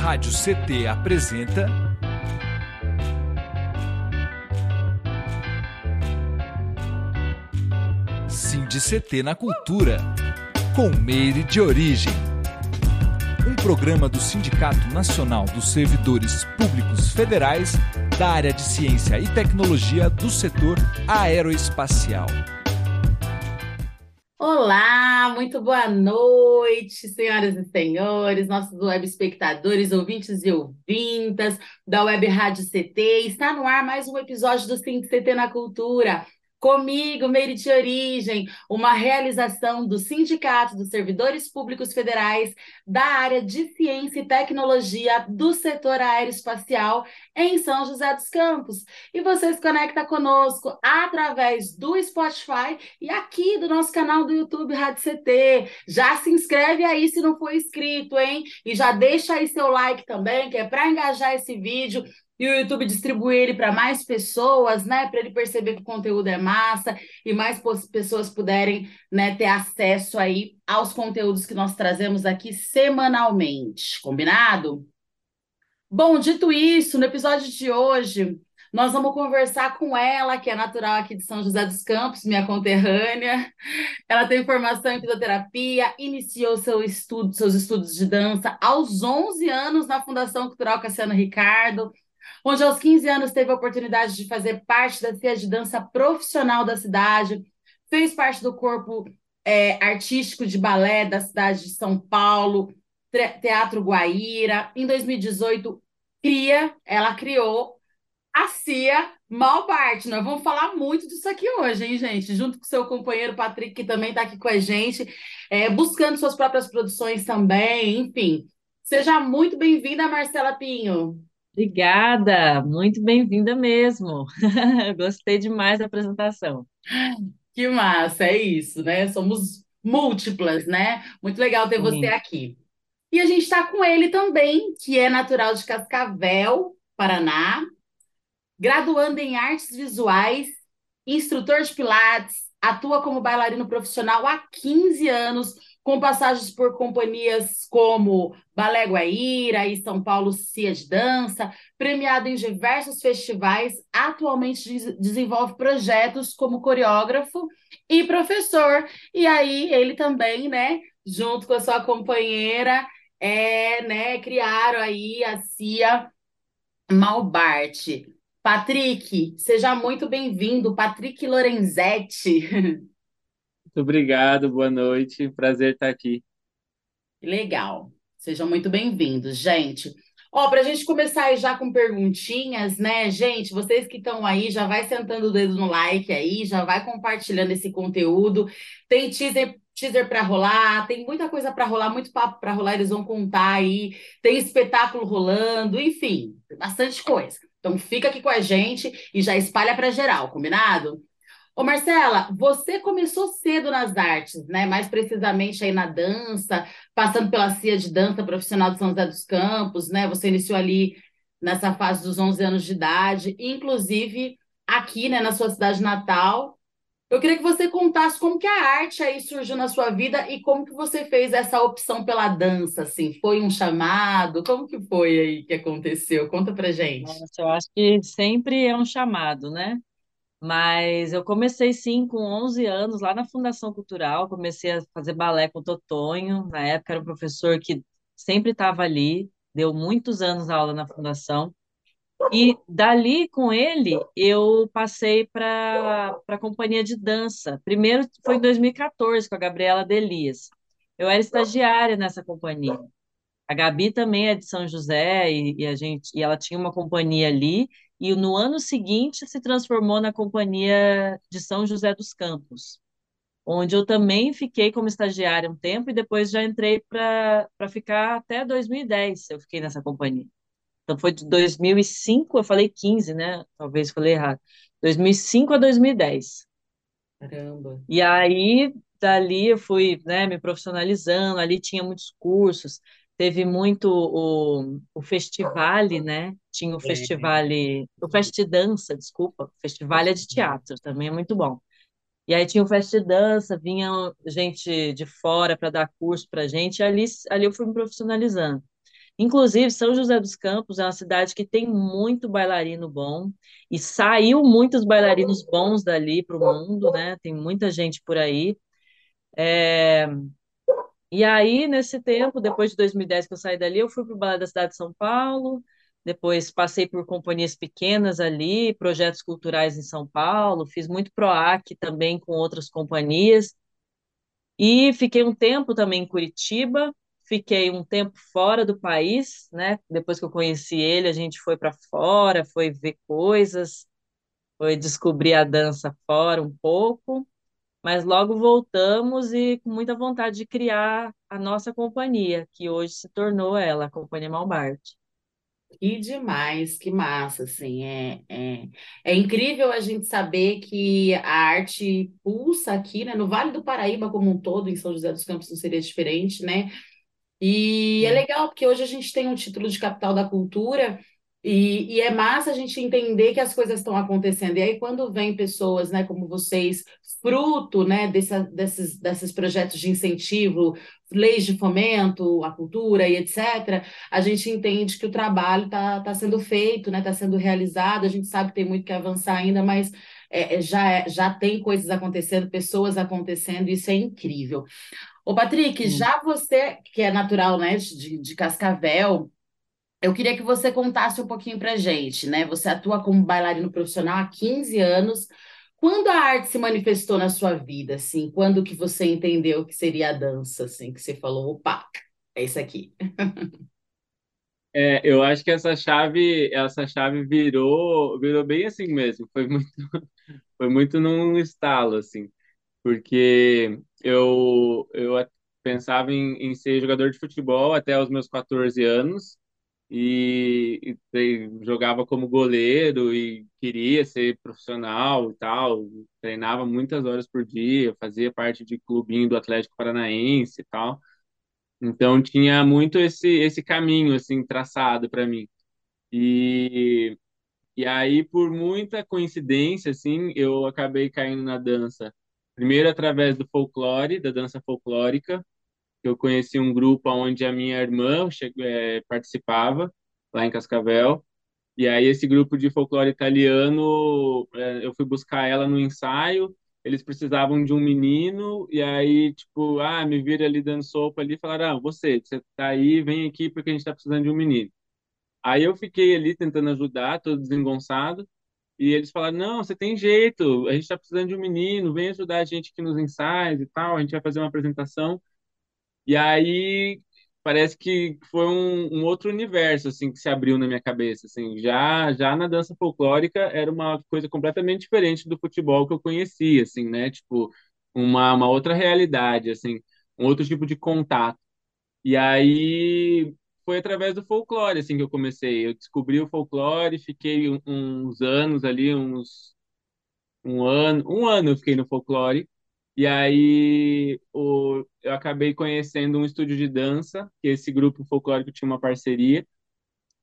Rádio CT apresenta. Cindy CT na Cultura, com Meire de Origem. Um programa do Sindicato Nacional dos Servidores Públicos Federais da área de Ciência e Tecnologia do setor aeroespacial. Olá, muito boa noite, senhoras e senhores, nossos web espectadores, ouvintes e ouvintas da Web Rádio CT. Está no ar mais um episódio do Sim CT na Cultura. Comigo, Meire de Origem, uma realização do Sindicato dos Servidores Públicos Federais da área de Ciência e Tecnologia do setor aeroespacial em São José dos Campos. E você se conecta conosco através do Spotify e aqui do nosso canal do YouTube Rádio CT. Já se inscreve aí se não for inscrito, hein? E já deixa aí seu like também, que é para engajar esse vídeo e o YouTube distribuir ele para mais pessoas, né, para ele perceber que o conteúdo é massa e mais pessoas puderem, né, ter acesso aí aos conteúdos que nós trazemos aqui semanalmente, combinado? Bom, dito isso, no episódio de hoje, nós vamos conversar com ela, que é natural aqui de São José dos Campos, minha conterrânea. Ela tem formação em fisioterapia, iniciou seu estudo, seus estudos de dança aos 11 anos na Fundação Cultural Cassiano Ricardo, onde aos 15 anos teve a oportunidade de fazer parte da CIA de dança profissional da cidade, fez parte do corpo é, artístico de balé da cidade de São Paulo, Teatro Guaíra. Em 2018, cria, ela criou a CIA Malbart. Nós vamos falar muito disso aqui hoje, hein, gente? Junto com seu companheiro Patrick, que também está aqui com a gente, é, buscando suas próprias produções também, enfim. Seja muito bem-vinda, Marcela Pinho. Obrigada, muito bem-vinda mesmo. Gostei demais da apresentação. Que massa, é isso, né? Somos múltiplas, né? Muito legal ter você aqui. E a gente está com ele também, que é natural de Cascavel, Paraná, graduando em artes visuais, instrutor de pilates, atua como bailarino profissional há 15 anos, com passagens por companhias como Balé Guaíra e São Paulo Cia de Dança, premiado em diversos festivais, atualmente desenvolve projetos como coreógrafo e professor. E aí ele também, né, junto com a sua companheira, é, né, criaram aí a Cia Malbart. Patrick, seja muito bem-vindo, Patrick Lorenzetti. Muito obrigado, boa noite, prazer estar aqui. Legal, sejam muito bem-vindos, gente. Ó, para a gente começar já com perguntinhas, né, gente? Vocês que estão aí, já vai sentando o dedo no like aí, já vai compartilhando esse conteúdo. Tem teaser, teaser para rolar, tem muita coisa para rolar, muito papo para rolar, eles vão contar aí. Tem espetáculo rolando, enfim, bastante coisa. Então fica aqui com a gente e já espalha para geral, combinado? Ô Marcela, você começou cedo nas artes, né? Mais precisamente aí na dança, passando pela CIA de dança profissional de São José dos Campos, né? Você iniciou ali nessa fase dos 11 anos de idade, inclusive aqui, né, na sua cidade natal. Eu queria que você contasse como que a arte aí surgiu na sua vida e como que você fez essa opção pela dança, assim, foi um chamado? Como que foi aí que aconteceu? Conta pra gente. Nossa, eu acho que sempre é um chamado, né? Mas eu comecei sim com 11 anos lá na Fundação Cultural, comecei a fazer balé com o Totonho, na época era um professor que sempre estava ali, deu muitos anos aula na fundação. E dali com ele eu passei para a companhia de dança. Primeiro foi em 2014 com a Gabriela Delias. Eu era estagiária nessa companhia. A Gabi também é de São José e, e a gente e ela tinha uma companhia ali e no ano seguinte se transformou na Companhia de São José dos Campos, onde eu também fiquei como estagiária um tempo e depois já entrei para ficar até 2010, eu fiquei nessa companhia. Então foi de 2005, eu falei 15, né? Talvez falei errado. 2005 a 2010. Caramba. E aí, dali eu fui, né, me profissionalizando, ali tinha muitos cursos, teve muito o, o Festivale, né? Tinha o é. Festivale, o Festidança, desculpa, Festival é de teatro, também é muito bom. E aí tinha o Festidança, vinha gente de fora para dar curso para gente, e ali, ali eu fui me profissionalizando. Inclusive, São José dos Campos é uma cidade que tem muito bailarino bom e saiu muitos bailarinos bons dali para o mundo, né? Tem muita gente por aí. É... E aí, nesse tempo, depois de 2010 que eu saí dali, eu fui para o Balé da Cidade de São Paulo, depois passei por companhias pequenas ali, projetos culturais em São Paulo, fiz muito PROAC também com outras companhias. E fiquei um tempo também em Curitiba, fiquei um tempo fora do país, né? Depois que eu conheci ele, a gente foi para fora, foi ver coisas, foi descobrir a dança fora um pouco, mas logo voltamos e com muita vontade de criar a nossa companhia, que hoje se tornou ela, a Companhia Malbarte. Que demais, que massa, assim, é, é, é incrível a gente saber que a arte pulsa aqui, né, no Vale do Paraíba como um todo, em São José dos Campos não seria diferente, né, e é legal porque hoje a gente tem um título de capital da cultura e, e é massa a gente entender que as coisas estão acontecendo. E aí, quando vem pessoas, né, como vocês, fruto, né, dessa, desses, desses projetos de incentivo, leis de fomento à cultura e etc., a gente entende que o trabalho está tá sendo feito, né, está sendo realizado. A gente sabe que tem muito que avançar ainda, mas é, é já, é, já tem coisas acontecendo, pessoas acontecendo, e isso é incrível. Ô, Patrick, hum. já você, que é natural, né, de, de Cascavel, eu queria que você contasse um pouquinho pra gente, né? Você atua como bailarino profissional há 15 anos. Quando a arte se manifestou na sua vida, assim? Quando que você entendeu que seria a dança, assim? Que você falou, opa, é isso aqui. É, eu acho que essa chave, essa chave virou, virou bem assim mesmo. Foi muito, foi muito num estalo, assim porque eu, eu pensava em, em ser jogador de futebol até os meus 14 anos e, e, jogava como goleiro e queria ser profissional e tal, treinava muitas horas por dia, fazia parte de clubinho do Atlético Paranaense e tal. Então tinha muito esse esse caminho assim traçado para mim. E e aí por muita coincidência assim, eu acabei caindo na dança Primeiro através do folclore, da dança folclórica, eu conheci um grupo onde a minha irmã é, participava, lá em Cascavel. E aí esse grupo de folclore italiano, é, eu fui buscar ela no ensaio, eles precisavam de um menino, e aí, tipo, ah, me viram ali dando sopa ali, falaram, ah, você, você tá aí, vem aqui porque a gente tá precisando de um menino. Aí eu fiquei ali tentando ajudar, todo desengonçado, e eles falaram: não, você tem jeito, a gente está precisando de um menino, vem ajudar a gente aqui nos ensaios e tal, a gente vai fazer uma apresentação. E aí parece que foi um, um, outro universo assim que se abriu na minha cabeça assim já já na dança folclórica era uma coisa completamente diferente do futebol que eu conhecia assim né tipo uma, uma outra realidade assim um outro tipo de contato e aí foi através do folclore assim que eu comecei. Eu descobri o folclore, fiquei uns anos ali, uns um ano, um ano eu fiquei no folclore. E aí o, eu acabei conhecendo um estúdio de dança, que esse grupo folclórico tinha uma parceria.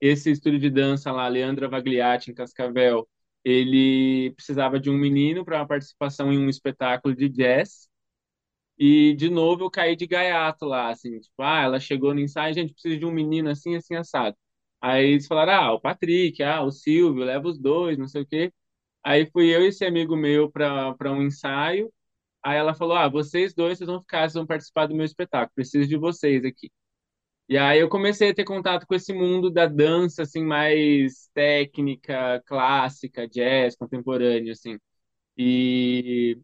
Esse estúdio de dança lá, Leandra Vagliati, em Cascavel, ele precisava de um menino para uma participação em um espetáculo de jazz. E, de novo, eu caí de gaiato lá, assim, tipo, ah, ela chegou no ensaio, gente precisa de um menino assim, assim, assado. Aí eles falaram, ah, o Patrick, ah, o Silvio, leva os dois, não sei o quê. Aí fui eu e esse amigo meu para um ensaio. Aí ela falou, ah, vocês dois, vocês vão ficar, vocês vão participar do meu espetáculo, preciso de vocês aqui. E aí eu comecei a ter contato com esse mundo da dança, assim, mais técnica, clássica, jazz, contemporâneo, assim. E,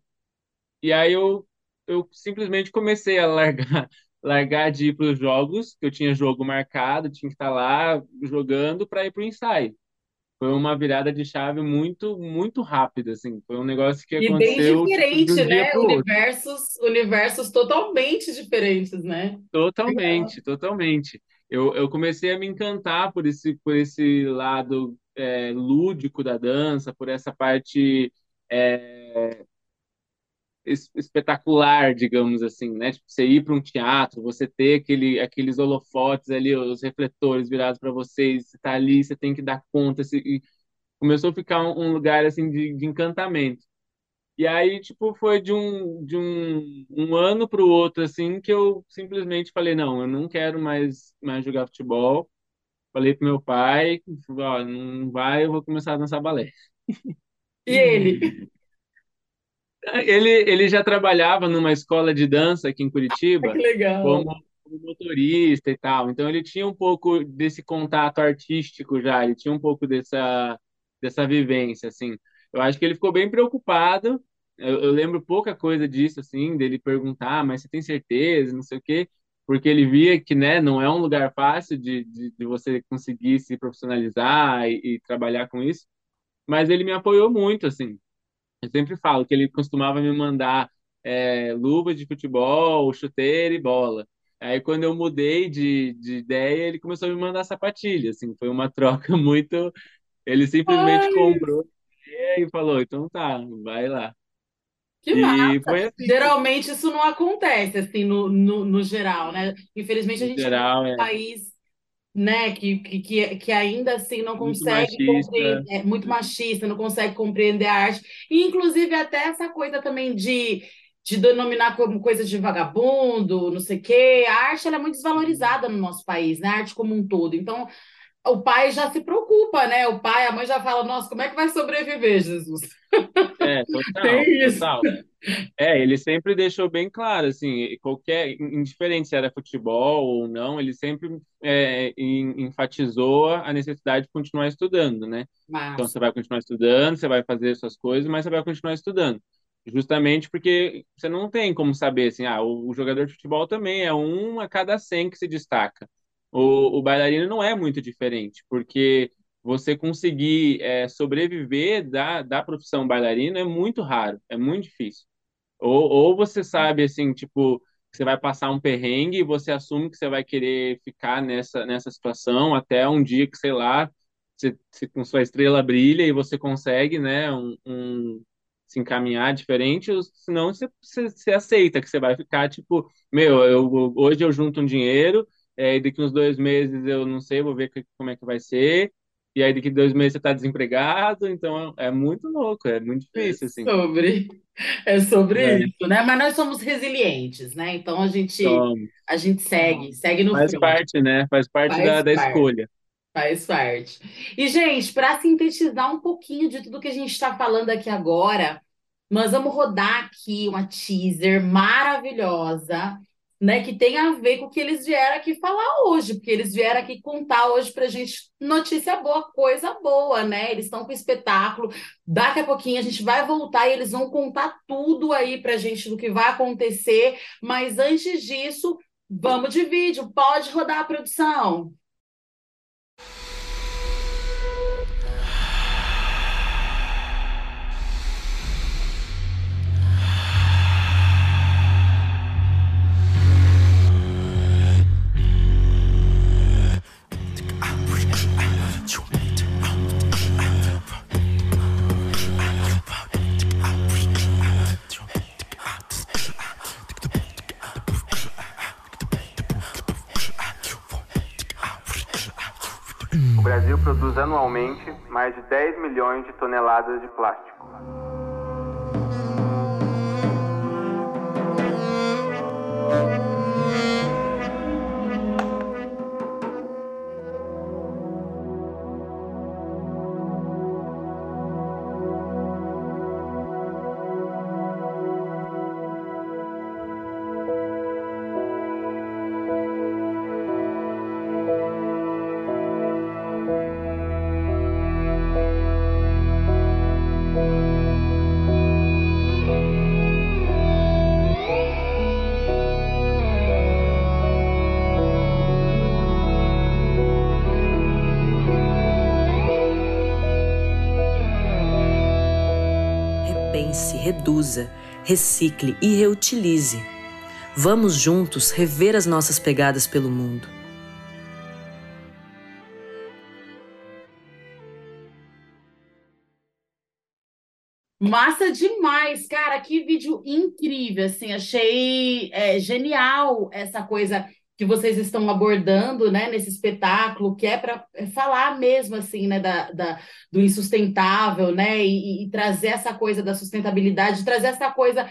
e aí eu eu simplesmente comecei a largar, largar de ir para os jogos, que eu tinha jogo marcado, tinha que estar lá jogando para ir para o ensaio. Foi uma virada de chave muito, muito rápida, assim. Foi um negócio que aconteceu. E bem diferente, tipo, né? Universos, universos totalmente diferentes, né? Totalmente, Legal. totalmente. Eu, eu comecei a me encantar por esse, por esse lado é, lúdico da dança, por essa parte é, espetacular, digamos assim, né? Tipo, você ir para um teatro, você ter aquele, aqueles holofotes ali, os refletores virados para vocês, você tá ali, você tem que dar conta, você... e começou a ficar um, um lugar assim de, de, encantamento. E aí, tipo, foi de um de um, um ano para o outro assim que eu simplesmente falei, não, eu não quero mais mais jogar futebol. falei pro meu pai, ó, não vai, eu vou começar a dançar balé. E ele? Ele, ele já trabalhava numa escola de dança aqui em Que Curitiba legal. como, como motorista e tal. Então ele tinha um pouco desse contato artístico já, ele tinha um pouco dessa, dessa vivência, assim. Eu acho que ele ficou bem preocupado. Eu, eu lembro pouca coisa disso, assim, dele perguntar, "Ah, mas você tem certeza, não sei o quê, porque ele via que, né, não é um lugar fácil de, de, de você conseguir se profissionalizar e, e trabalhar com isso. Mas ele me apoiou muito, assim. Eu sempre falo que ele costumava me mandar é, luva de futebol, chuteira e bola. Aí quando eu mudei de, de ideia, ele começou a me mandar sapatilha, assim, foi uma troca muito... Ele simplesmente Ai, comprou e falou, então tá, vai lá. que E massa. foi assim, Geralmente isso não acontece assim no, no, no geral, né? Infelizmente a gente geral, é país, né, que, que, que ainda assim não muito consegue machista. compreender, é muito machista, não consegue compreender a arte. E inclusive até essa coisa também de, de denominar como coisa de vagabundo, não sei o quê. A arte ela é muito desvalorizada no nosso país, né? A arte como um todo. Então, o pai já se preocupa, né? O pai, a mãe já fala, nossa, como é que vai sobreviver, Jesus? É, total, Tem isso. total. É, ele sempre deixou bem claro, assim, qualquer, indiferente se era futebol ou não, ele sempre é, en- enfatizou a necessidade de continuar estudando, né? Então Mas, você vai continuar estudando, você vai fazer suas coisas, mas você vai continuar estudando. Justamente porque você não tem como saber, assim, ah, o, o jogador de futebol também é um a cada 100 que se destaca. O, o bailarino não é muito diferente, porque você conseguir é, sobreviver da, da profissão bailarino é muito raro, é muito difícil. Ou, ou você sabe, assim, tipo, você vai passar um perrengue e você assume que você vai querer ficar nessa, nessa situação até um dia que, sei lá, você, você, com sua estrela brilha e você consegue, né, um, um- se encaminhar diferente, ou senão você, você, você aceita que você vai ficar, tipo, meu, eu, hoje eu junto um dinheiro, é, e daqui uns dois meses eu não sei, vou ver que- como é que vai ser, e aí daqui dois meses você está desempregado, então é muito louco, é muito é difícil, assim. sobre, é sobre É, isso, né? Mas nós somos resilientes, né? Então a gente, a gente segue, segue no Faz front, parte, né? Faz parte da, faz da parte. escolha. Faz parte. E, gente, para sintetizar um pouquinho de tudo que a gente está falando aqui agora, nós vamos rodar aqui uma teaser maravilhosa, né, que tem a ver com o que eles vieram aqui falar hoje, porque eles vieram aqui contar hoje para a gente notícia boa, coisa boa, né? Eles estão com espetáculo. Daqui a pouquinho a gente vai voltar e eles vão contar tudo aí para a gente do que vai acontecer. Mas antes disso, vamos de vídeo. Pode rodar a produção. Produz anualmente mais de 10 milhões de toneladas de plástico. Reduza, recicle e reutilize. Vamos juntos rever as nossas pegadas pelo mundo. Massa demais, cara, que vídeo incrível, assim, achei é, genial essa coisa que vocês estão abordando, né, nesse espetáculo, que é para falar mesmo, assim, né, da, da- do insustentável, né, e, e trazer essa coisa da sustentabilidade, trazer essa coisa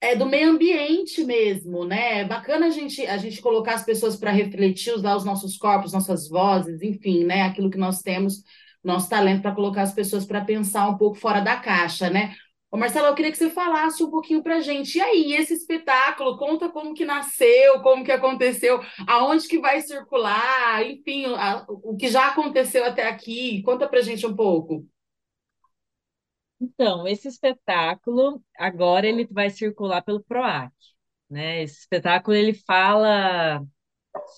é do meio ambiente mesmo, né? É bacana a gente, a gente colocar as pessoas para refletir, usar os nossos corpos, nossas vozes, enfim, né? Aquilo que nós temos, nosso talento para colocar as pessoas para pensar um pouco fora da caixa, né? Ô Marcelo, eu queria que você falasse um pouquinho para a gente. E aí, esse espetáculo, conta como que nasceu, como que aconteceu, aonde que vai circular, enfim, a, o que já aconteceu até aqui. Conta para a gente um pouco. Então, esse espetáculo, agora ele vai circular pelo PROAC, né? Esse espetáculo, ele fala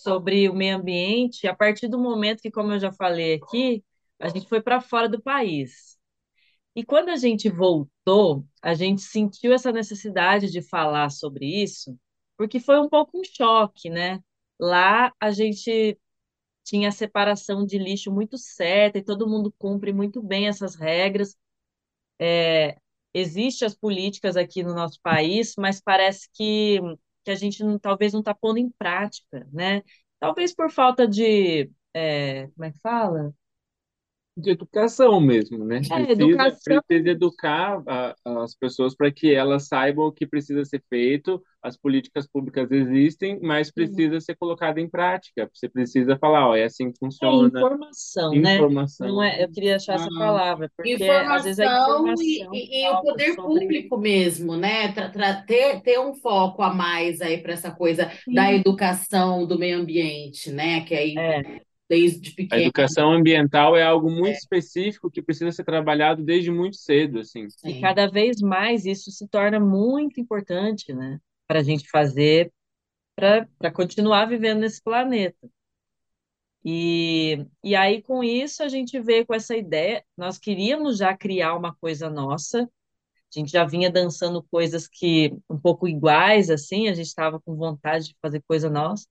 sobre o meio ambiente a partir do momento que, como eu já falei aqui, a gente foi para fora do país. E quando a gente voltou, a gente sentiu essa necessidade de falar sobre isso, porque foi um pouco um choque, né? Lá a gente tinha a separação de lixo muito certa e todo mundo cumpre muito bem essas regras. É, Existem as políticas aqui no nosso país, mas parece que, que a gente não, talvez não está pondo em prática, né? Talvez por falta de, é, como é que fala? De educação mesmo, né? É, Precisa, educação. precisa educar a- as pessoas para que elas saibam o que precisa ser feito. As políticas públicas existem, mas precisa ser colocado em prática. Você precisa falar, ó, é assim que É funciona. informação, né? Não Informação. é, eu queria achar essa palavra, porque às vezes a informação e, informação e- e o poder sobre público mesmo, né? Tra- tra- ter, ter um foco a mais aí para essa coisa da Sim. educação do meio ambiente, né? Que aí É, desde A pequeno. educação ambiental é algo muito específico que precisa ser trabalhado desde muito cedo, assim. e Sim, cada vez mais isso se torna muito importante, né? Para a gente fazer, para para continuar vivendo nesse planeta. E, e aí, com isso, a gente veio com essa ideia. Nós queríamos já criar uma coisa nossa, a gente já vinha dançando coisas que um pouco iguais, assim, a gente estava com vontade de fazer coisa nossa.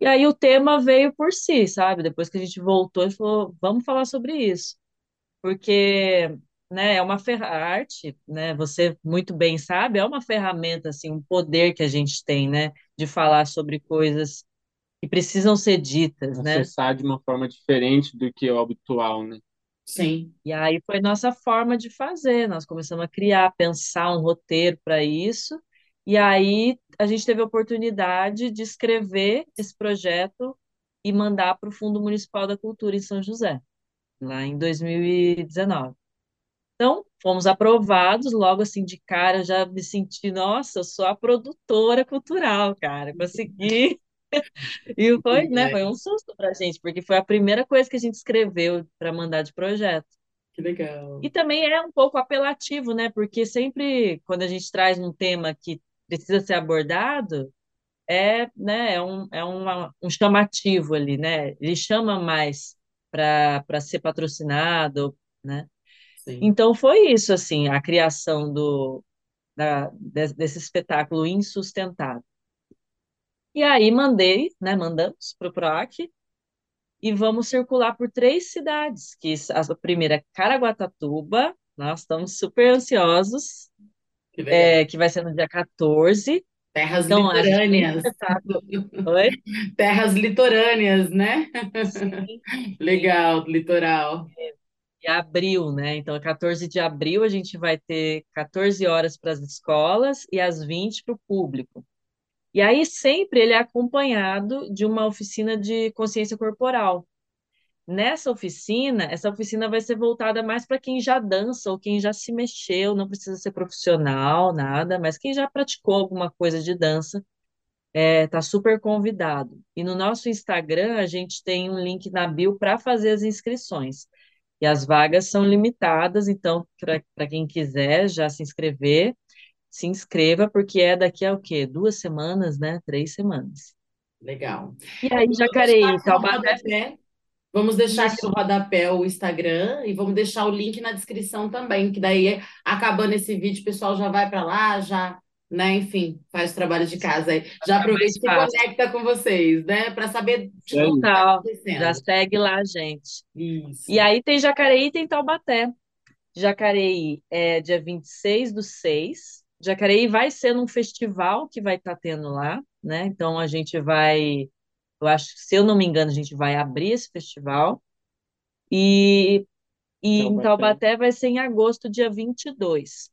E aí o tema veio por si, sabe? Depois que a gente voltou, gente falou, vamos falar sobre isso. Porque, né, é uma ferra arte, né? Você muito bem sabe, é uma ferramenta, assim, um poder que a gente tem, né? De falar sobre coisas que precisam ser ditas, né? Acessar de uma forma diferente do que o habitual, né? sim, E aí foi nossa forma de fazer. Nós começamos a criar, pensar um roteiro para isso. E aí a gente teve a oportunidade de escrever esse projeto e mandar para o Fundo Municipal da Cultura em São José, lá em 2019. Então, fomos aprovados, logo assim de cara, já me senti, nossa, eu sou a produtora cultural, cara, consegui. E foi, né, foi um susto para a gente, porque foi a primeira coisa que a gente escreveu para mandar de projeto. que legal. E também é um pouco apelativo, né? Porque sempre quando a gente traz um tema que precisa ser abordado, é, né, é um, é uma, um chamativo ali, né? Ele chama mais para ser patrocinado, né? Sim, Então foi isso, assim, a criação do, da, de- desse espetáculo insustentável. E aí mandei, né, mandamos para o PROAC e vamos circular por três cidades, que a primeira é Caraguatatuba, nós estamos super ansiosos, que é, que vai ser no dia 14. Terras Então, litorâneas. espetáculo. Oi? Terras litorâneas, né? Sim. Legal, litoral. E abril, né? Então, 14 de abril, a gente vai ter 14 horas para as escolas e as 20 para o público. E aí, sempre ele é acompanhado de uma oficina de consciência corporal. Nessa oficina, essa oficina vai ser voltada mais para quem já dança ou quem já se mexeu, não precisa ser profissional, nada, mas quem já praticou alguma coisa de dança, é, tá super convidado. E no nosso Instagram, a gente tem um link na bio para fazer as inscrições. E as vagas são limitadas, então, para quem quiser já se inscrever, se inscreva, porque é daqui a o quê? Duas semanas, né? Três semanas. Legal. E aí, Jacareí, Taubaté. Vamos deixar aqui no rodapé o Instagram e vamos deixar o link na descrição também, que daí, acabando esse vídeo, o pessoal já vai para lá, já, né, enfim, faz o trabalho de casa aí. Já aproveita e se conecta com vocês, né, para saber de tudo Total. Já segue lá, gente. Isso. E aí tem Jacareí e tem Taubaté. Jacareí é dia 26 do 6. Jacareí vai ser num festival que vai estar tendo lá, né? Então a gente vai, eu acho, que, se eu não me engano, a gente vai abrir esse festival. E, e em Taubaté. Vai ser em agosto, dia 22.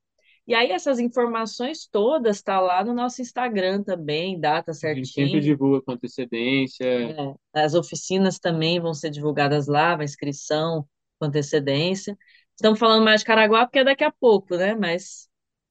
E aí essas informações todas tá lá no nosso Instagram também, data A gente sempre divulga com antecedência. É, as oficinas também vão ser divulgadas lá, a inscrição com antecedência. Estamos falando mais de Caraguá porque é daqui a pouco, né? Mas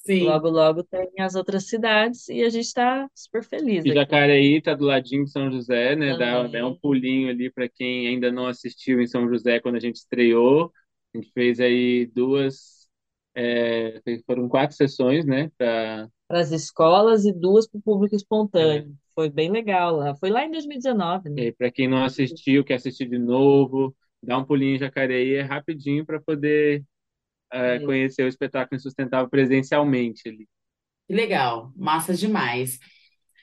Sim. logo, logo tem as outras cidades e a gente está super feliz E aqui Jacareí tá do ladinho de São José, né? Dá, dá um pulinho ali para quem ainda não assistiu em São José quando a gente estreou. A gente fez aí duas, é, foram quatro sessões, né? Para as escolas e duas para o público é, espontâneo. Foi bem legal lá. Foi lá em 2019, né? e para quem não assistiu, quer assistir de novo, dá um pulinho em Jacareí, é rapidinho para poder é, conhecer o espetáculo Insustentável presencialmente ali. Que legal, massa demais.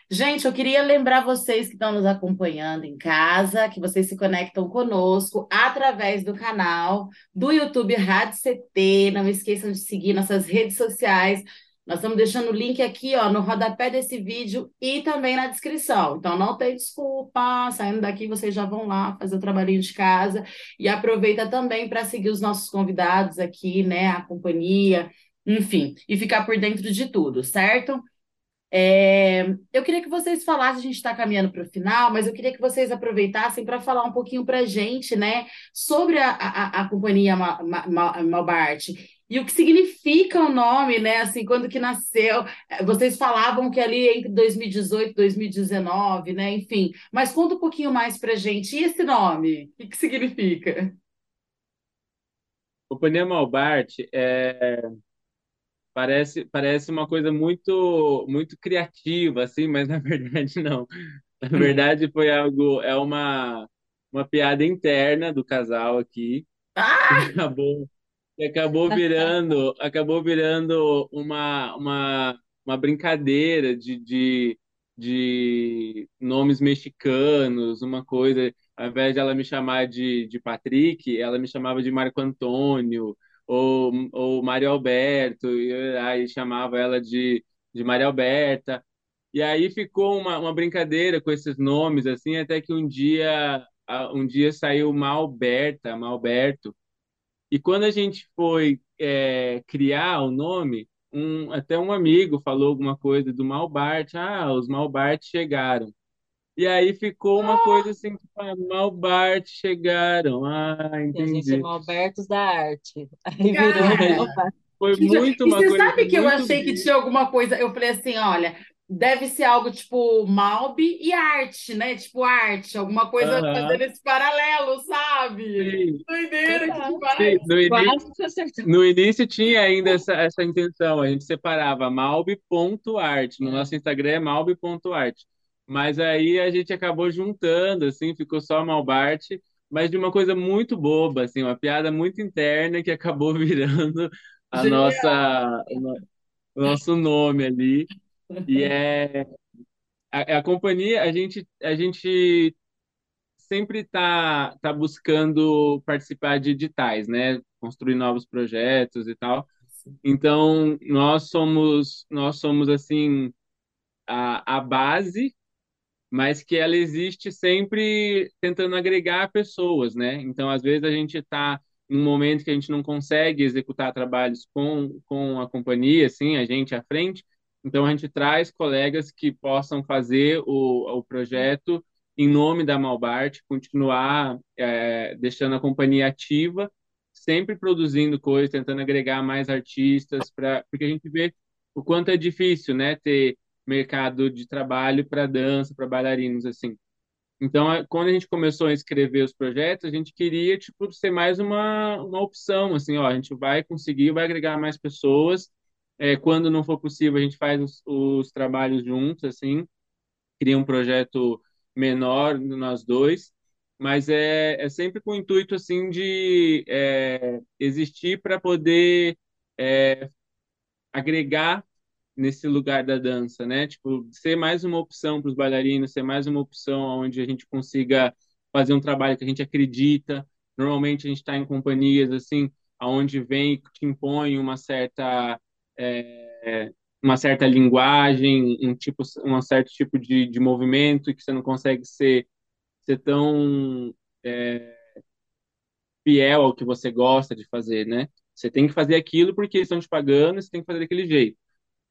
Gente, eu queria lembrar vocês que estão nos acompanhando em casa, que vocês se conectam conosco através do canal do YouTube Rádio CT. Não esqueçam de seguir nossas redes sociais. Nós estamos deixando o link aqui, ó, no rodapé desse vídeo e também na descrição. Então não tem desculpa. Saindo daqui, vocês já vão lá fazer o trabalhinho de casa e aproveita também para seguir os nossos convidados aqui, né, a companhia, enfim, e ficar por dentro de tudo, certo? É, eu queria que vocês falassem, a gente está caminhando para o final, mas eu queria que vocês aproveitassem para falar um pouquinho para a gente, né, sobre a, a, a companhia Ma- Ma- Ma- Malbart e o que significa o nome, né, assim, quando que nasceu. Eh, Vocês falavam que ali entre 2018 e 2019, né, enfim, mas conta um pouquinho mais para a gente. E esse nome? O que que significa? Companhia Malbart é, parece, parece uma coisa muito, muito criativa, assim, mas na verdade não. Na verdade foi algo, é uma, uma piada interna do casal aqui, Ah, acabou, que acabou virando, acabou virando uma, uma, uma brincadeira de, de, de nomes mexicanos, uma coisa, ao invés de ela me chamar de, de Patrick, ela me chamava de Marco Antônio, ou, ou Mário Alberto, e aí chamava ela de, de Maria Alberta. E aí ficou uma, uma brincadeira com esses nomes, assim, até que um dia, um dia saiu Malberta, Malberto, e quando a gente foi é, criar o nome, um, até um amigo falou alguma coisa do Malbart. Ah, os Malbart chegaram. E aí ficou uma coisa assim, tipo, ah, Malbart chegaram. Ah, E a gente é entendi. Malbertos da Arte. Aí virou cara! Foi muito E uma você coisa sabe que eu achei que tinha alguma coisa. Eu falei assim: olha, deve ser algo tipo Malbi e arte, né? Tipo arte, alguma coisa Aham, fazendo esse paralelo, sabe? sim, doideira, que sim. No início, Quase que acertou. no início tinha ainda essa, essa intenção. A gente separava malbi.art. No É. nosso Instagram é malbi.art. Mas aí a gente acabou juntando, assim, ficou só Malbart, mas de uma coisa muito boba, assim, uma piada muito interna que acabou virando a Genial. nossa, o no- o nosso nome ali. E é a, a companhia, a gente, a gente sempre está tá buscando participar de editais, né? Construir novos projetos e tal. Então, nós somos, nós somos assim, a, a base, mas que ela existe sempre tentando agregar pessoas, né? Então, às vezes a gente está num momento que a gente não consegue executar trabalhos com, com a companhia, assim, a gente à frente, então a gente traz colegas que possam fazer o, o projeto em nome da Malbart, continuar é, deixando a companhia ativa, sempre produzindo coisas, tentando agregar mais artistas, pra, porque a gente vê o quanto é difícil, né, ter mercado de trabalho para dança, para bailarinos, assim. Então, quando a gente começou a escrever os projetos, a gente queria, tipo, ser mais uma, uma opção, assim, ó, a gente vai conseguir, vai agregar mais pessoas, é, quando não for possível, a gente faz os, os trabalhos juntos, assim, cria um projeto menor, nós dois, mas é, é sempre com o intuito, assim, de é, existir para poder é, agregar nesse lugar da dança, né? Tipo, ser mais uma opção para os bailarinos, ser mais uma opção onde a gente consiga fazer um trabalho que a gente acredita. Normalmente a gente está em companhias assim, aonde vem te impõe uma certa é, uma certa linguagem, um tipo, um certo tipo de, de movimento e que você não consegue ser ser tão é, fiel ao que você gosta de fazer, né? Você tem que fazer aquilo porque eles estão te pagando, você tem que fazer daquele jeito.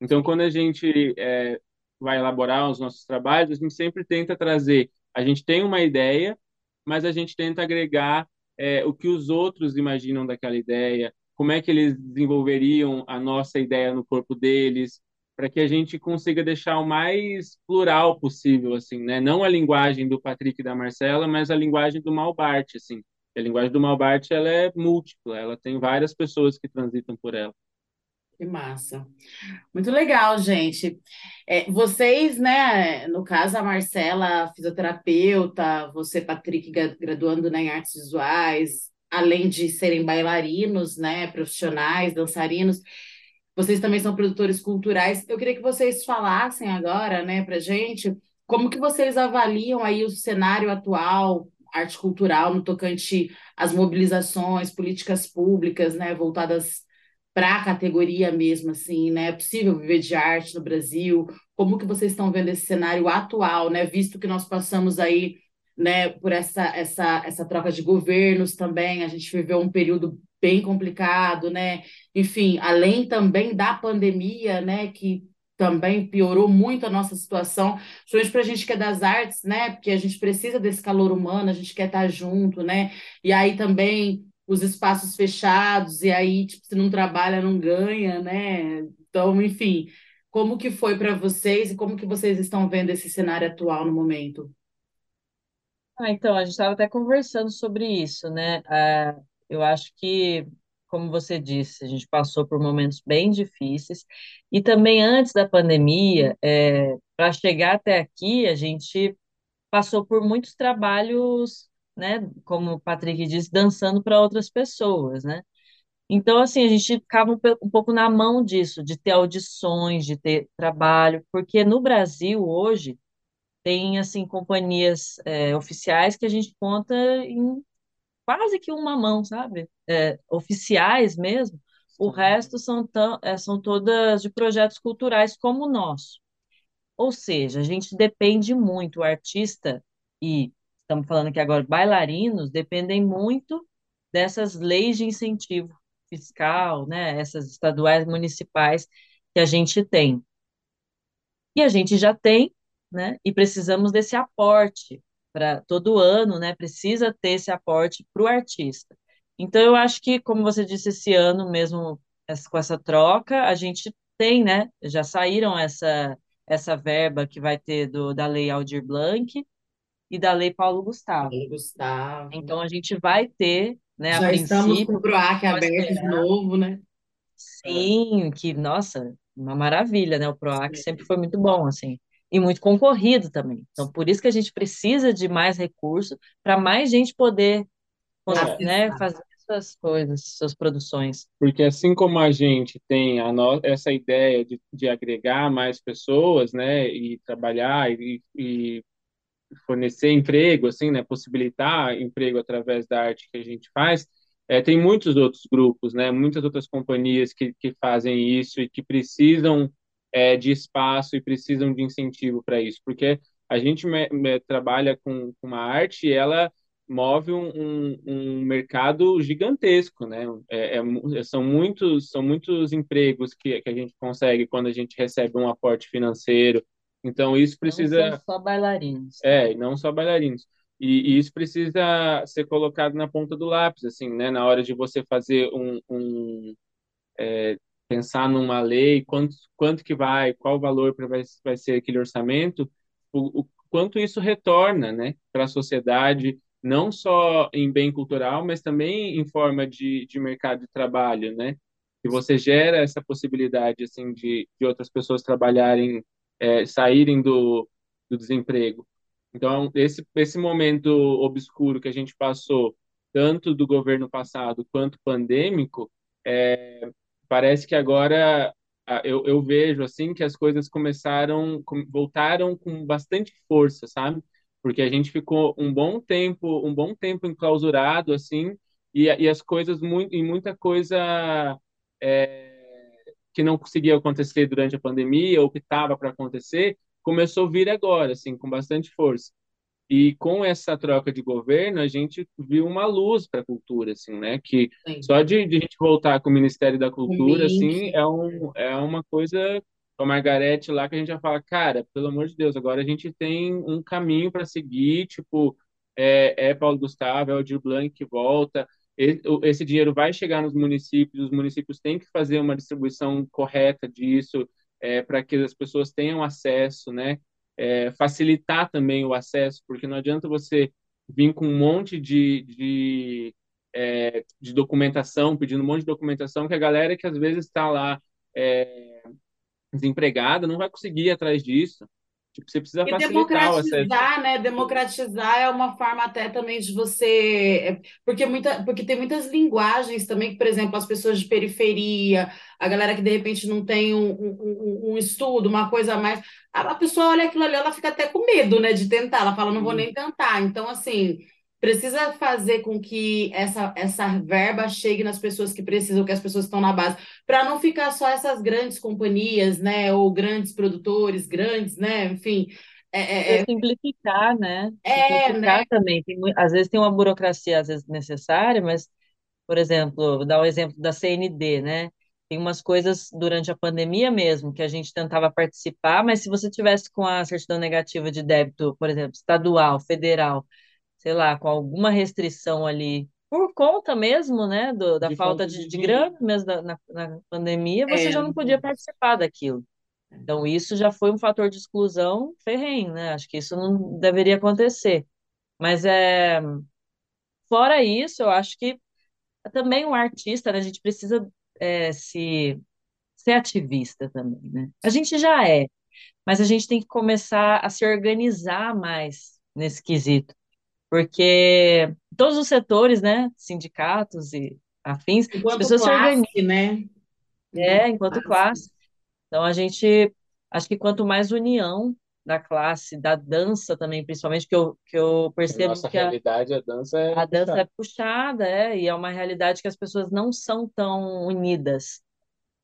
Então, quando a gente é, vai elaborar os nossos trabalhos, a gente sempre tenta trazer. A gente tem uma ideia, mas a gente tenta agregar é, o que os outros imaginam daquela ideia, como é que eles desenvolveriam a nossa ideia no corpo deles, para que a gente consiga deixar o mais plural possível, assim, né? Não a linguagem do Patrick e da Marcela, mas a linguagem do Malbart, assim. A linguagem do Malbart, ela é múltipla, ela tem várias pessoas que transitam por ela. Que massa. Muito legal, gente. É, vocês, né, no caso, a Marcela, fisioterapeuta, você, Patrick, graduando né, em artes visuais, além de serem bailarinos, né, profissionais, dançarinos, vocês também são produtores culturais. Eu queria que vocês falassem agora, né, para gente, como que vocês avaliam aí o cenário atual, arte cultural, no tocante às mobilizações, políticas públicas, né, voltadas para a categoria mesmo, assim, né? É possível viver de arte no Brasil? Como que vocês estão vendo esse cenário atual, né? Visto que nós passamos aí, né, por essa, essa, essa troca de governos também, a gente viveu um período bem complicado, né? Enfim, além também da pandemia, né, que também piorou muito a nossa situação, principalmente para a gente que é das artes, né? Porque a gente precisa desse calor humano, a gente quer estar junto, né? E aí também os espaços fechados, e aí, tipo, se não trabalha, não ganha, né? Então, enfim, como que foi para vocês e como que vocês estão vendo esse cenário atual no momento? Ah, então, a gente estava até conversando sobre isso, né? Ah, eu acho que, como você disse, a gente passou por momentos bem difíceis e também antes da pandemia, é, para chegar até aqui, a gente passou por muitos trabalhos, né? Como o Patrick disse, dançando para outras pessoas, né? Então, assim, a gente ficava um, um pouco na mão disso, de ter audições, de ter trabalho, porque no Brasil hoje tem assim companhias é, oficiais que a gente conta em quase que uma mão, sabe? É, oficiais mesmo. O resto são, tão, é, são todas de projetos culturais como o nosso. Ou seja, a gente depende muito, o artista, e estamos falando aqui agora, bailarinos, dependem muito dessas leis de incentivo fiscal, né? Essas estaduais, municipais que a gente tem. E a gente já tem, né? E precisamos desse aporte para todo ano, né? Precisa ter esse aporte para o artista. Então, eu acho que, como você disse, esse ano mesmo, com essa troca, a gente tem, né? Já saíram essa, essa verba que vai ter do, da Lei Aldir Blanc e da Lei Paulo Gustavo. Paulo Gustavo. Então, a gente vai ter, né? Já estamos com o PROAC aberto de novo, né? Sim, que, nossa, uma maravilha, né? O PROAC Sim. sempre foi muito bom, assim e muito concorrido também. Então, por isso que a gente precisa de mais recursos para mais gente poder né, fazer essas coisas, suas produções. Porque assim como a gente tem a no... essa ideia de, de agregar mais pessoas, né, e trabalhar e, e fornecer emprego, assim, né, possibilitar emprego através da arte que a gente faz, é, tem muitos outros grupos, né, muitas outras companhias que, que fazem isso e que precisam é, de espaço e precisam de incentivo para isso, porque a gente me, me, trabalha com, com, uma arte e ela move um, um, um mercado gigantesco, né? É, é, são muitos são muitos empregos que, que a gente consegue quando a gente recebe um aporte financeiro. Então isso precisa não só bailarinos. É, não só bailarinos. E, e, isso precisa ser colocado na ponta do lápis, assim, né? Na hora de você fazer um, um é, pensar numa lei, quanto, quanto que vai, qual o valor vai, vai ser aquele orçamento, o, o quanto isso retorna, né, para a sociedade, não só em bem cultural, mas também em forma de, de mercado de trabalho, né, que você gera essa possibilidade, assim, de, de outras pessoas trabalharem, é, saírem do, do desemprego. Então, esse, esse momento obscuro que a gente passou, tanto do governo passado quanto pandêmico, é, parece que agora eu, eu vejo assim que as coisas começaram, voltaram com bastante força, sabe? Porque a gente ficou um bom tempo, um bom tempo enclausurado assim, e, e as coisas muito, e muita coisa é, que não conseguia acontecer durante a pandemia ou que estava para acontecer começou a vir agora, assim, com bastante força. E com essa troca de governo, a gente viu uma luz para a cultura, assim, né? Que Sim. só de, de a gente voltar com o Ministério da Cultura, assim, é, um, é uma coisa com a Margarete lá que a gente já fala, cara, pelo amor de Deus, agora a gente tem um caminho para seguir, tipo, é, é Paulo Gustavo, é o Aldir Blanc que volta, esse dinheiro vai chegar nos municípios, os municípios têm que fazer uma distribuição correta disso, é, para que as pessoas tenham acesso, né? É, facilitar também o acesso, porque não adianta você vir com um monte de, de, é, de documentação, pedindo um monte de documentação, que a galera que às vezes está lá é, desempregada não vai conseguir ir atrás disso. Tipo, você precisa E democratizar, né? Democratizar é uma forma até também de você. é, Porque, muita, porque tem muitas linguagens também, que, por exemplo, as pessoas de periferia, a galera que de repente não tem um, um, um- estudo, uma coisa a mais. A a pessoa olha aquilo ali, ela fica até com medo, né, de tentar. Ela fala, não vou nem tentar. Então, assim, precisa fazer com que essa, essa verba chegue nas pessoas que precisam, que as pessoas estão na base, para não ficar só essas grandes companhias, né, ou grandes produtores, grandes, né, enfim. É, é, É simplificar, né? É, Simplificar né? também. Tem, às vezes tem uma burocracia, às vezes necessária, mas, por exemplo, vou dar o exemplo da CND, né? Tem umas coisas durante a pandemia mesmo que a gente tentava participar, mas se você tivesse com a certidão negativa de débito, por exemplo, estadual, federal, sei lá, com alguma restrição ali, por conta mesmo, né, do, da De falta de, de grana mesmo da- na, na pandemia, você É, já não podia participar daquilo. Então, isso já foi um fator de exclusão ferrenho, né? Acho que isso não deveria acontecer. Mas é, fora isso, eu acho que também um artista, né, a gente precisa é, se ser ativista também, né? A gente já é, mas a gente tem que começar a se organizar mais nesse quesito, porque todos os setores, né, sindicatos e afins, as enquanto pessoas se organizam, classe, né? é, Enquanto classe. classe. Então, a gente, acho que quanto mais união da classe, da dança também, principalmente, que eu, que eu percebo nossa que a, realidade, a dança é a dança puxada. é puxada, é, e é uma realidade que as pessoas não são tão unidas.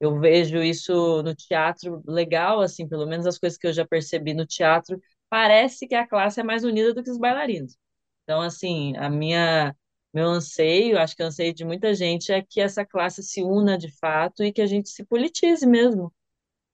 Eu vejo isso no teatro legal, assim, pelo menos as coisas que eu já percebi no teatro, parece que a classe é mais unida do que os bailarinos. Então, assim, a minha, meu anseio, acho que o anseio de muita gente é que essa classe se una de fato e que a gente se politize mesmo,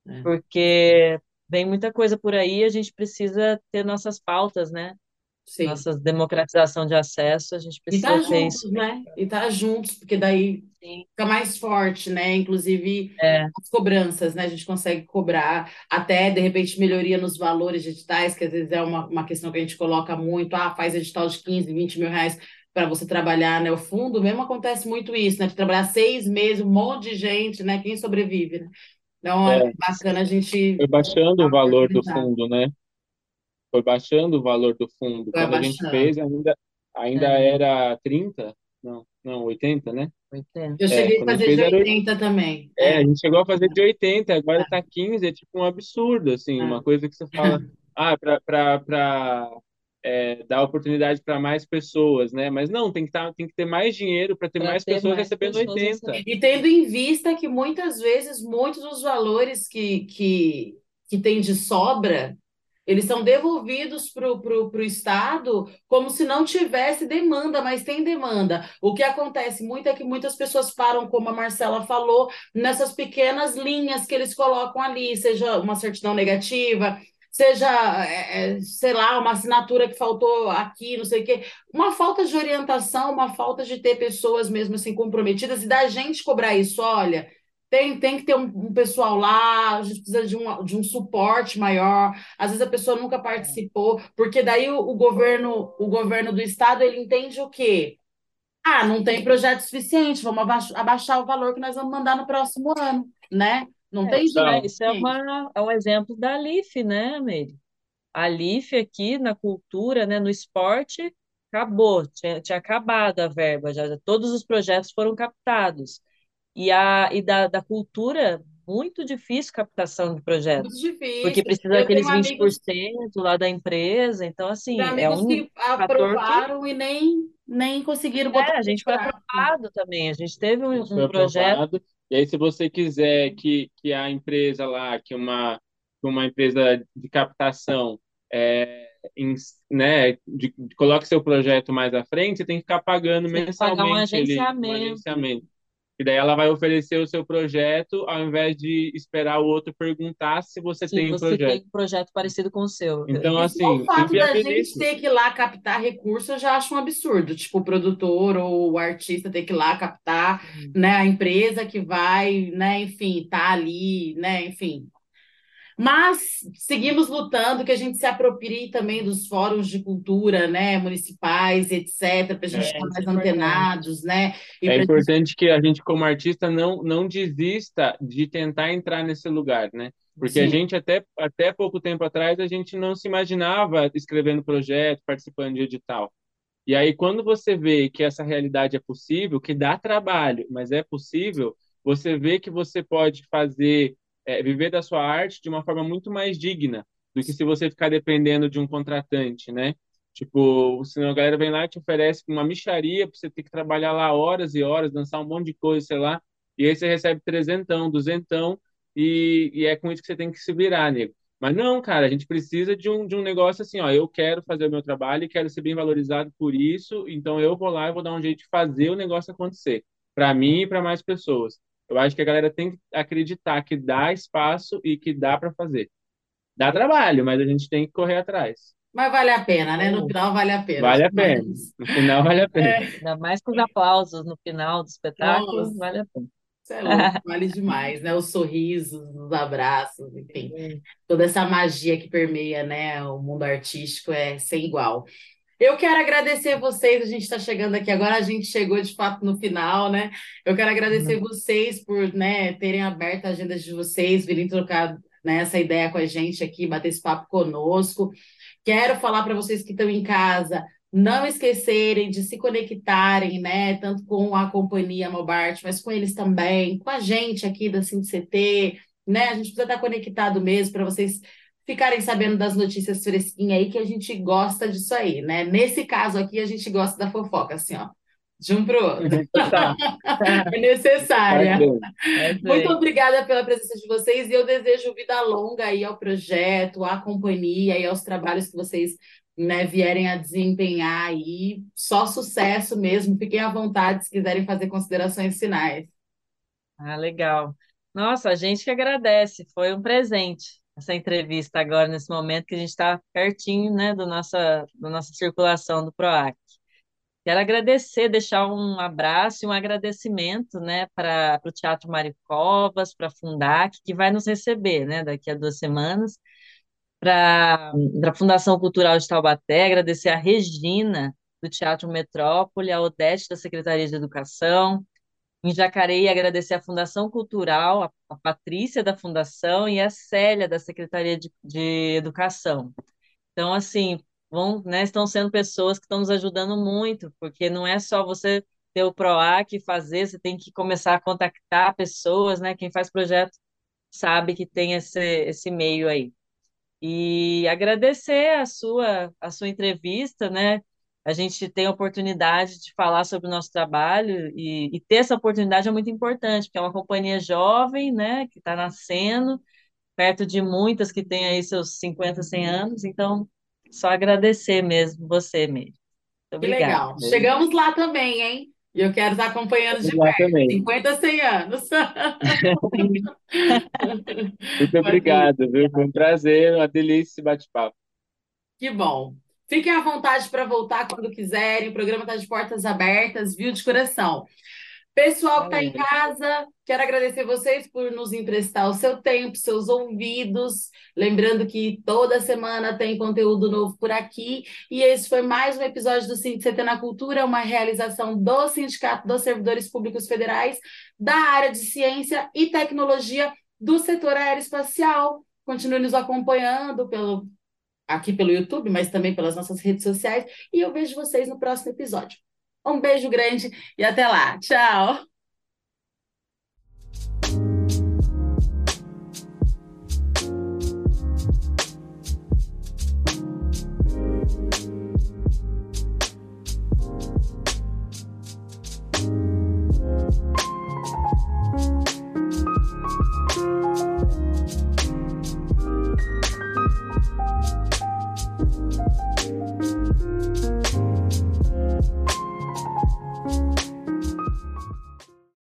É. porque vem muita coisa por aí, a gente precisa ter nossas pautas, né? Sim. Nossa democratização de acesso, a gente E tá precisa ter juntos, isso. né? E tá juntos, porque daí Sim. fica mais forte, né? Inclusive É, as cobranças, né? A gente consegue cobrar até, de repente, melhoria nos valores digitais, que às vezes é uma, uma questão que a gente coloca muito, ah, faz edital de 15, 20 mil reais para você trabalhar, né? O fundo mesmo acontece muito isso, né? De trabalhar seis meses, um monte de gente, né? Quem sobrevive, né? Então é É, bacana a gente foi baixando o valor do fundo, né? Foi baixando o valor do fundo. Vai Quando a gente abaixando. fez, ainda, ainda é, era 30? Não, não, 80, né? 80. Eu É, cheguei a quando a gente fazer de fez era 80 também. É, É, a gente chegou a fazer de 80, agora tá 15, é tipo um absurdo, assim, é. uma coisa que você fala, ah, para para dar oportunidade para mais pessoas, né? Mas não, tem que tá, tem que ter mais dinheiro para ter Para mais ter pessoas mais recebendo pessoas 80. recebendo. E tendo em vista que muitas vezes muitos dos valores que, que, que tem de sobra, eles são devolvidos para o Estado como se não tivesse demanda, mas tem demanda. O que acontece muito é que muitas pessoas param, como a Marcela falou, nessas pequenas linhas que eles colocam ali, seja uma certidão negativa, seja, é, é, sei lá, uma assinatura que faltou aqui, não sei o quê. Uma falta de orientação, uma falta de ter pessoas mesmo assim comprometidas e da gente cobrar isso, olha. Tem, tem que ter um, um pessoal lá, a gente precisa de um, de um suporte maior. Às vezes a pessoa nunca participou, porque daí o, o governo, o governo do estado ele entende o quê? Ah, não tem projeto suficiente, vamos abaixar, abaixar o valor que nós vamos mandar no próximo ano, né? Não É, tem é, dinheiro isso é, uma, é um exemplo da LIF, né, Meire? A LIF aqui na cultura, né, no esporte, acabou, tinha, tinha acabado a verba, já, já todos os projetos foram captados. E, a, e da, da cultura, muito difícil captação de projetos, Muito difícil. porque precisa Eu daqueles tenho amigos, 20% lá da empresa, então, assim, é um que fator que aprovaram e nem, nem conseguiram é, botar a gente foi aprovado também, a gente teve um, gente um projeto, aprovado. E aí, se você quiser que, que a empresa lá, que uma, que uma empresa de captação é, em, né, de, de, coloque seu projeto mais à frente, você tem que ficar pagando Você tem que mensalmente pagar um ali, um agenciamento. E daí ela vai oferecer o seu projeto ao invés de esperar o outro perguntar se você Se tem um você tem projeto. um projeto parecido com o seu. Então, só o assim, fato da gente ter que ir lá captar recurso, eu já acho um absurdo. Tipo, o produtor ou o artista ter que ir lá captar, né? A empresa que vai, né? Enfim, tá ali, né? Enfim. Mas seguimos lutando que a gente se aproprie também dos fóruns de cultura, né? Municipais, etc., para a gente É, estar isso mais é importante. antenados, né? E É importante que a gente, como artista, não, não desista de tentar entrar nesse lugar, né? Porque a Sim. gente, até, até pouco tempo atrás, a gente não se imaginava escrevendo projeto, participando de edital. E aí, quando você vê que essa realidade é possível, que dá trabalho, mas é possível, você vê que você pode fazer, é, viver da sua arte de uma forma muito mais digna do que se você ficar dependendo de um contratante, né? Tipo, senão a galera vem lá e te oferece uma mixaria para você ter que trabalhar lá horas e horas, dançar um monte de coisa, sei lá, e aí você recebe trezentão, duzentão, e, e é com isso que você tem que se virar, nego. Mas não, cara, a gente precisa de um, de um negócio assim, ó, eu quero fazer o meu trabalho e quero ser bem valorizado por isso, então eu vou lá e vou dar um jeito de fazer o negócio acontecer, para mim e para mais pessoas. Eu acho que a galera tem que acreditar que dá espaço e que dá para fazer. Dá trabalho, mas a gente tem que correr atrás. Mas vale a pena, né? No final vale a pena. Vale a Mas- pena. No final vale a pena. É, Ainda mais com os aplausos no final do espetáculo, Nossa. vale a pena. isso é louco, vale demais, né? Os sorrisos, os abraços, enfim. toda essa magia que permeia, né, o mundo artístico é sem igual. Eu quero agradecer vocês, a gente está chegando aqui agora, a gente chegou de fato no final, né? Eu quero agradecer vocês por, né, terem aberto a agenda de vocês, virem trocar, né, essa ideia com a gente aqui, bater esse papo conosco. Quero falar para vocês que estão em casa, não esquecerem de se conectarem, né, tanto com a companhia Mobart, mas com eles também, com a gente aqui da CT, né? A gente precisa estar conectado mesmo para vocês ficarem sabendo das notícias fresquinhas aí, que a gente gosta disso aí, né? Nesse caso aqui, a gente gosta da fofoca, assim, ó, de um pro outro. Tá, É necessária. tá bem. É Muito obrigada pela presença de vocês e eu desejo vida longa aí ao projeto, à companhia e aos trabalhos que vocês, né, vierem a desempenhar aí. Só sucesso mesmo. Fiquem à vontade se quiserem fazer considerações finais. Ah, legal. Nossa, a gente que agradece. Foi um presente essa entrevista agora, nesse momento que a gente está pertinho, né, do nossa, da nossa circulação do PROAC. Quero agradecer, deixar um abraço e um agradecimento, né, para o Teatro Mário Covas, para a Fundac, que vai nos receber, né, daqui a duas semanas, para a Fundação Cultural de Taubaté, agradecer a Regina, do Teatro Metrópole, a Odete, da Secretaria de Educação, em Jacareí, agradecer a Fundação Cultural, a, a Patrícia da Fundação e a Célia da Secretaria de, de Educação. Então, assim, vão, né, estão sendo pessoas que estão nos ajudando muito, porque não é só você ter o PROAC e fazer, você tem que começar a contactar pessoas, né? Quem faz projeto sabe que tem esse, esse meio aí. E agradecer a sua, a sua entrevista, né? A gente tem a oportunidade de falar sobre o nosso trabalho e, e ter essa oportunidade é muito importante, porque é uma companhia jovem, né, que está nascendo, perto de muitas que têm aí seus 50, 100 anos, então só agradecer mesmo você mesmo. Muito Que obrigada. legal. Chegamos lá também, hein? E eu quero estar acompanhando de Lá perto. também. 50, 100 anos. Muito obrigado, viu? Foi um prazer, uma delícia esse bate-papo. Que bom. Fiquem à vontade para voltar quando quiserem. O programa está de portas abertas, viu? De coração. Pessoal que está em casa, quero agradecer vocês por nos emprestar o seu tempo, seus ouvidos. Lembrando que toda semana tem conteúdo novo por aqui. E esse foi mais um episódio do CT na Cultura, uma realização do Sindicato dos Servidores Públicos Federais da área de Ciência e Tecnologia do setor aeroespacial. Continue nos acompanhando pelo, aqui pelo YouTube, mas também pelas nossas redes sociais. E eu vejo vocês no próximo episódio. Um beijo grande e até lá. Tchau!